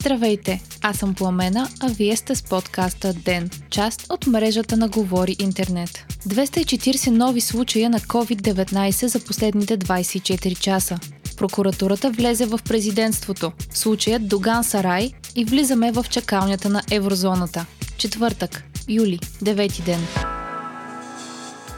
Здравейте, аз съм Пламена, а вие сте с подкаста ДЕН, част от мрежата на Говори Интернет. 240 нови случая на COVID-19 за последните 24 часа. Прокуратурата влезе в президентството. Случаят Доган Сарай и влизаме в чакалнята на еврозоната. Четвъртък, юли, 9 ден.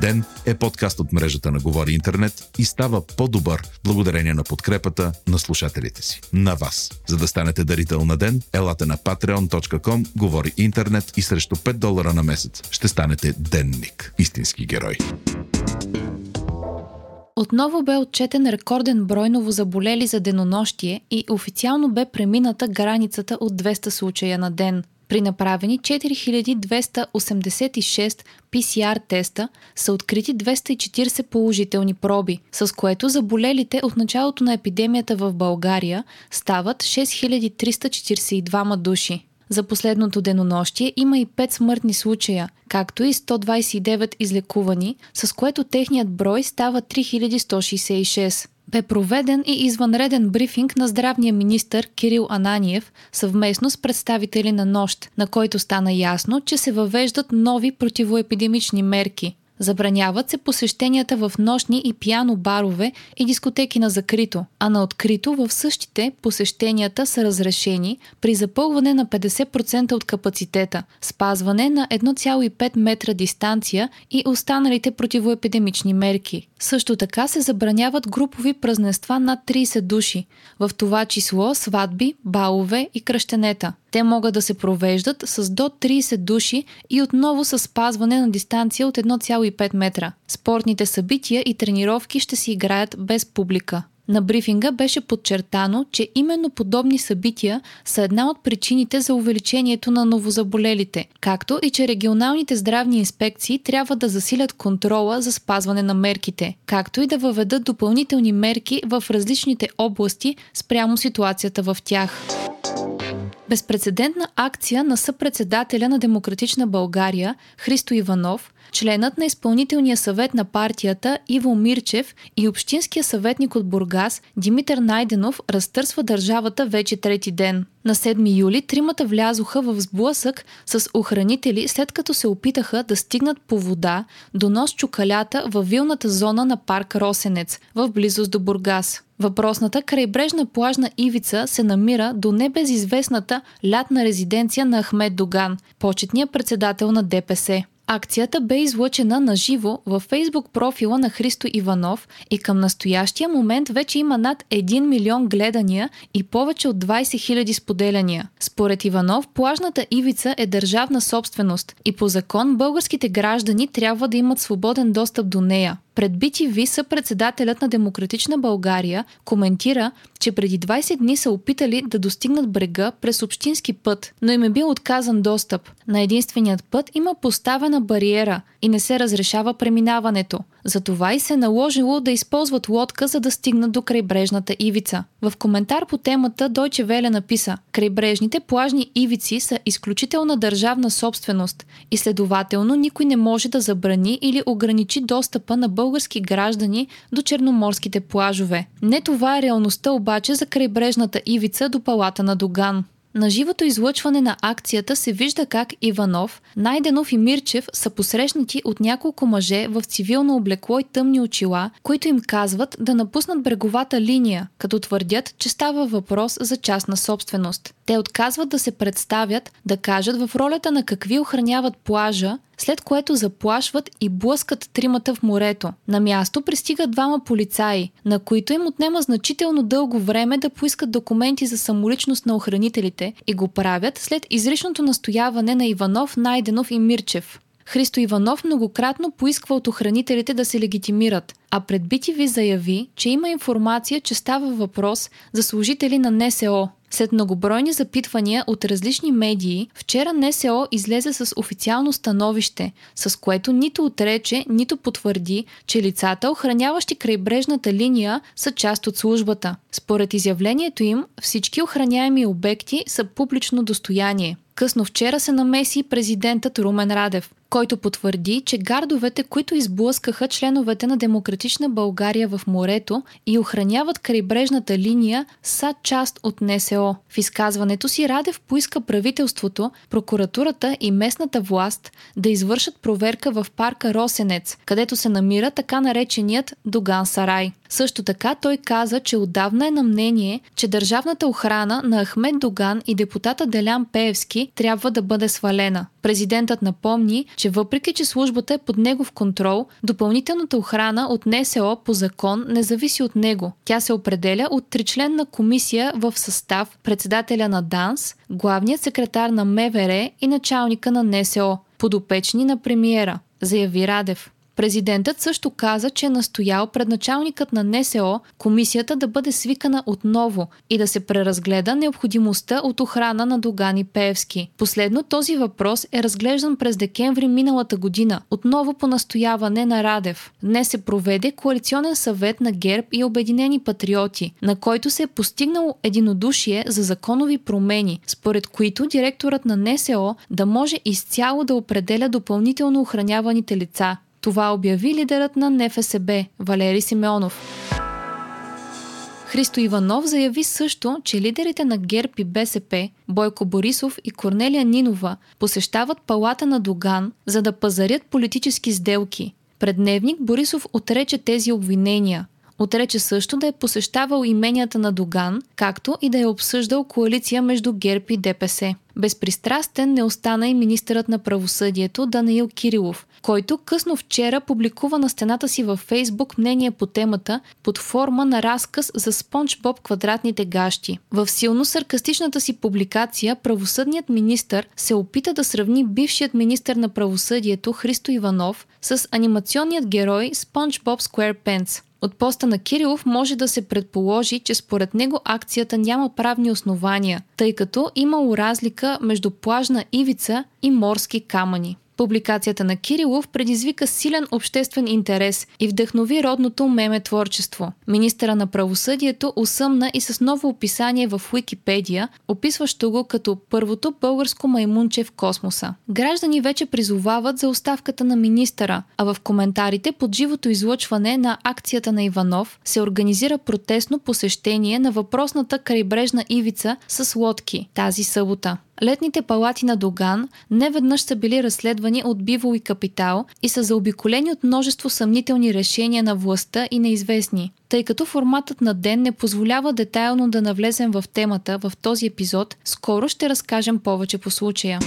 Ден е подкаст от мрежата на Говори Интернет и става по-добър благодарение на подкрепата на слушателите си. На вас. За да станете дарител на ден, елате на patreon.com, говори интернет и срещу 5 долара на месец ще станете денник. Истински герой. Отново бе отчетен рекорден брой новозаболели за денонощие и официално бе премината границата от 200 случая на ден. При направени 4286 PCR теста са открити 240 положителни проби, с което заболелите от началото на епидемията в България стават 6342 души. За последното денонощие има и 5 смъртни случая, както и 129 излекувани, с което техният брой става 3166 бе проведен и извънреден брифинг на здравния министр Кирил Ананиев съвместно с представители на нощ, на който стана ясно, че се въвеждат нови противоепидемични мерки. Забраняват се посещенията в нощни и пияно барове и дискотеки на закрито, а на открито в същите посещенията са разрешени при запълване на 50% от капацитета, спазване на 1,5 метра дистанция и останалите противоепидемични мерки. Също така се забраняват групови празненства над 30 души, в това число сватби, балове и кръщенета. Те могат да се провеждат с до 30 души и отново с спазване на дистанция от 1,5 метра. Спортните събития и тренировки ще си играят без публика. На брифинга беше подчертано, че именно подобни събития са една от причините за увеличението на новозаболелите, както и че регионалните здравни инспекции трябва да засилят контрола за спазване на мерките, както и да въведат допълнителни мерки в различните области спрямо ситуацията в тях. Безпредседентна акция на съпредседателя на Демократична България Христо Иванов, членът на изпълнителния съвет на партията Иво Мирчев и общинския съветник от Бургас Димитър Найденов разтърсва държавата вече трети ден. На 7 юли тримата влязоха в сблъсък с охранители, след като се опитаха да стигнат по вода до нос чукалята във вилната зона на парк Росенец, в близост до Бургас. Въпросната крайбрежна плажна ивица се намира до небезизвестната лятна резиденция на Ахмед Доган, почетния председател на ДПС. Акцията бе излъчена на живо във фейсбук профила на Христо Иванов и към настоящия момент вече има над 1 милион гледания и повече от 20 000 споделяния. Според Иванов, плажната ивица е държавна собственост и по закон българските граждани трябва да имат свободен достъп до нея. Пред BTV съпредседателят на Демократична България коментира, че преди 20 дни са опитали да достигнат брега през общински път, но им е бил отказан достъп. На единственият път има поставена бариера и не се разрешава преминаването. Затова и се е наложило да използват лодка, за да стигнат до крайбрежната ивица. В коментар по темата Дойче Веле написа Крайбрежните плажни ивици са изключителна държавна собственост и следователно никой не може да забрани или ограничи достъпа на български граждани до черноморските плажове. Не това е реалността обаче за крайбрежната ивица до палата на Доган. На живото излъчване на акцията се вижда как Иванов, Найденов и Мирчев са посрещнати от няколко мъже в цивилно облекло и тъмни очила, които им казват да напуснат бреговата линия, като твърдят, че става въпрос за частна собственост. Те отказват да се представят, да кажат в ролята на какви охраняват плажа, след което заплашват и блъскат тримата в морето. На място пристигат двама полицаи, на които им отнема значително дълго време да поискат документи за самоличност на охранителите и го правят след изричното настояване на Иванов, Найденов и Мирчев. Христо Иванов многократно поисква от охранителите да се легитимират, а пред ви заяви, че има информация, че става въпрос за служители на НСО, след многобройни запитвания от различни медии, вчера НСО излезе с официално становище, с което нито отрече, нито потвърди, че лицата, охраняващи крайбрежната линия, са част от службата. Според изявлението им, всички охраняеми обекти са публично достояние. Късно вчера се намеси президентът Румен Радев, който потвърди, че гардовете, които изблъскаха членовете на Демократична България в морето и охраняват крайбрежната линия, са част от НСО НСО. В изказването си Радев поиска правителството, прокуратурата и местната власт да извършат проверка в парка Росенец, където се намира така нареченият Доган Сарай. Също така той каза, че отдавна е на мнение, че държавната охрана на Ахмед Доган и депутата Делян Пеевски трябва да бъде свалена. Президентът напомни, че въпреки, че службата е под негов контрол, допълнителната охрана от НСО по закон не зависи от него. Тя се определя от тричленна комисия в състав председателя на ДАНС, главният секретар на МВР и началника на НСО, подопечни на премиера, заяви Радев. Президентът също каза, че е настоял пред началникът на НСО комисията да бъде свикана отново и да се преразгледа необходимостта от охрана на Догани Пеевски. Последно този въпрос е разглеждан през декември миналата година, отново по настояване на Радев. Днес се проведе коалиционен съвет на ГЕРБ и Обединени патриоти, на който се е постигнало единодушие за законови промени, според които директорът на НСО да може изцяло да определя допълнително охраняваните лица. Това обяви лидерът на НФСБ Валери Симеонов. Христо Иванов заяви също, че лидерите на ГЕРБ и БСП, Бойко Борисов и Корнелия Нинова, посещават палата на Доган, за да пазарят политически сделки. Пред дневник Борисов отрече тези обвинения. Отрече също да е посещавал именията на Доган, както и да е обсъждал коалиция между ГЕРБ и ДПС. Безпристрастен не остана и министърът на правосъдието Данаил Кирилов, който късно вчера публикува на стената си във Фейсбук мнение по темата под форма на разказ за Спонж Боб квадратните гащи. В силно саркастичната си публикация правосъдният министр се опита да сравни бившият министр на правосъдието Христо Иванов с анимационният герой Спонж Боб Скуерпенс. От поста на Кирилов може да се предположи, че според него акцията няма правни основания, тъй като имало разлика между плажна ивица и морски камъни. Публикацията на Кирилов предизвика силен обществен интерес и вдъхнови родното меме творчество. Министъра на правосъдието усъмна и с ново описание в Уикипедия, описващо го като първото българско маймунче в космоса. Граждани вече призовават за оставката на министъра, а в коментарите под живото излъчване на акцията на Иванов се организира протестно посещение на въпросната крайбрежна ивица с лодки тази събота. Летните палати на Доган не веднъж са били разследвани от Биво и Капитал и са заобиколени от множество съмнителни решения на властта и неизвестни. Тъй като форматът на ден не позволява детайлно да навлезем в темата в този епизод, скоро ще разкажем повече по случая.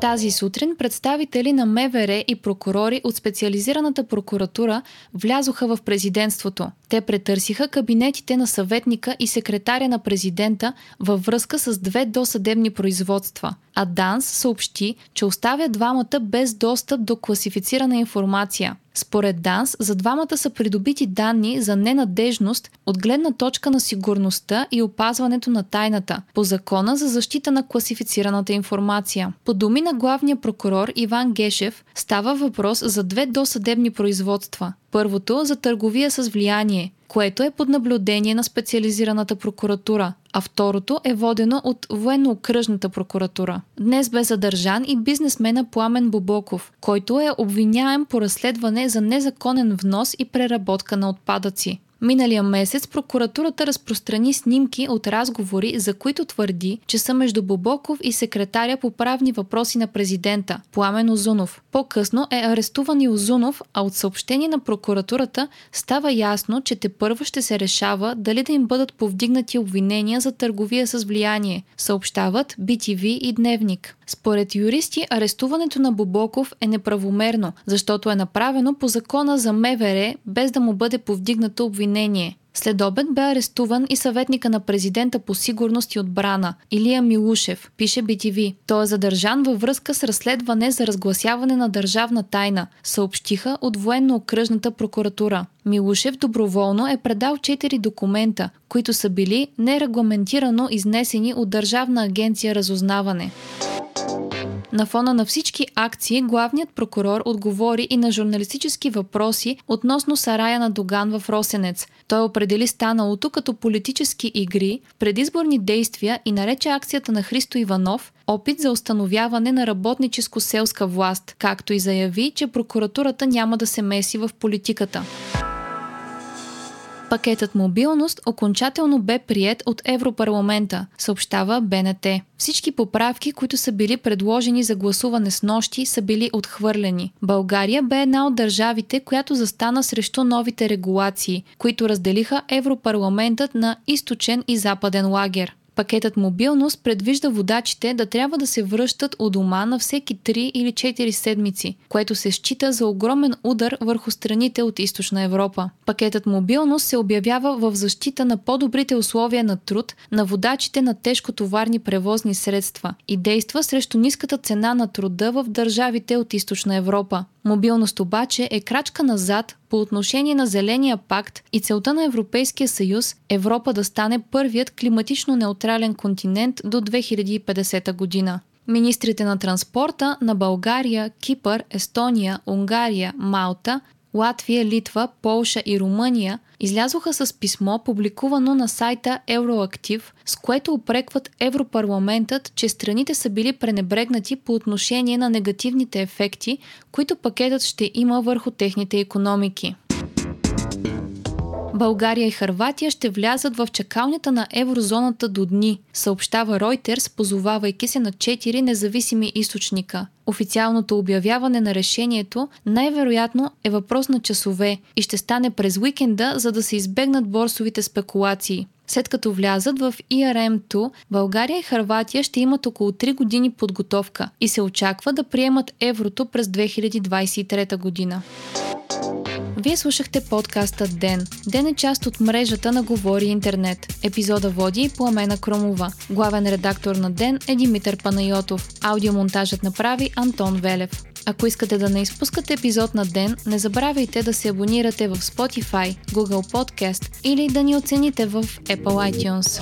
Тази сутрин представители на МВР и прокурори от специализираната прокуратура влязоха в президентството. Те претърсиха кабинетите на съветника и секретаря на президента във връзка с две досъдебни производства. А ДАНС съобщи, че оставя двамата без достъп до класифицирана информация. Според ДАНС, за двамата са придобити данни за ненадежност от гледна точка на сигурността и опазването на тайната по закона за защита на класифицираната информация. По думи на главния прокурор Иван Гешев става въпрос за две досъдебни производства. Първото за търговия с влияние, което е под наблюдение на специализираната прокуратура, а второто е водено от военно-окръжната прокуратура. Днес бе задържан и бизнесмена Пламен Бобоков, който е обвиняем по разследване за незаконен внос и преработка на отпадъци. Миналия месец прокуратурата разпространи снимки от разговори, за които твърди, че са между Бобоков и секретаря по правни въпроси на президента Пламен Озунов. По-късно е арестуван и Озунов, а от съобщение на прокуратурата става ясно, че те първо ще се решава дали да им бъдат повдигнати обвинения за търговия с влияние, съобщават BTV и Дневник. Според юристи, арестуването на Бобоков е неправомерно, защото е направено по закона за МВР, без да му бъде повдигнато обвинение. След обед бе арестуван и съветника на президента по сигурност и отбрана Илия Милушев, пише BTV. Той е задържан във връзка с разследване за разгласяване на държавна тайна, съобщиха от военно-окръжната прокуратура. Милушев доброволно е предал четири документа, които са били нерегламентирано изнесени от Държавна агенция разузнаване. На фона на всички акции, главният прокурор отговори и на журналистически въпроси относно сарая на Доган в Росенец. Той определи станалото като политически игри, предизборни действия и нарече акцията на Христо Иванов опит за установяване на работническо-селска власт, както и заяви, че прокуратурата няма да се меси в политиката. Пакетът мобилност окончателно бе прият от Европарламента, съобщава БНТ. Всички поправки, които са били предложени за гласуване с нощи, са били отхвърлени. България бе една от държавите, която застана срещу новите регулации, които разделиха Европарламентът на източен и западен лагер. Пакетът мобилност предвижда водачите да трябва да се връщат у дома на всеки 3 или 4 седмици, което се счита за огромен удар върху страните от източна Европа. Пакетът мобилност се обявява в защита на по-добрите условия на труд на водачите на тежкотоварни превозни средства и действа срещу ниската цена на труда в държавите от източна Европа. Мобилност обаче е крачка назад по отношение на Зеления пакт и целта на Европейския съюз Европа да стане първият климатично неутрален континент до 2050 година. Министрите на транспорта на България, Кипър, Естония, Унгария, Малта Латвия, Литва, Полша и Румъния излязоха с писмо, публикувано на сайта Евроактив, с което опрекват Европарламентът, че страните са били пренебрегнати по отношение на негативните ефекти, които пакетът ще има върху техните економики. България и Харватия ще влязат в чакалнята на еврозоната до дни, съобщава Reuters, позовавайки се на четири независими източника. Официалното обявяване на решението най-вероятно е въпрос на часове и ще стане през уикенда, за да се избегнат борсовите спекулации. След като влязат в ERM2, България и Харватия ще имат около 3 години подготовка и се очаква да приемат еврото през 2023 година. Вие слушахте подкаста Ден. Ден е част от мрежата на Говори Интернет. Епизода води Пламена Кромова. Главен редактор на Ден е Димитър Панайотов. Аудиомонтажът направи Антон Велев. Ако искате да не изпускате епизод на ден, не забравяйте да се абонирате в Spotify, Google Podcast или да ни оцените в Apple iTunes.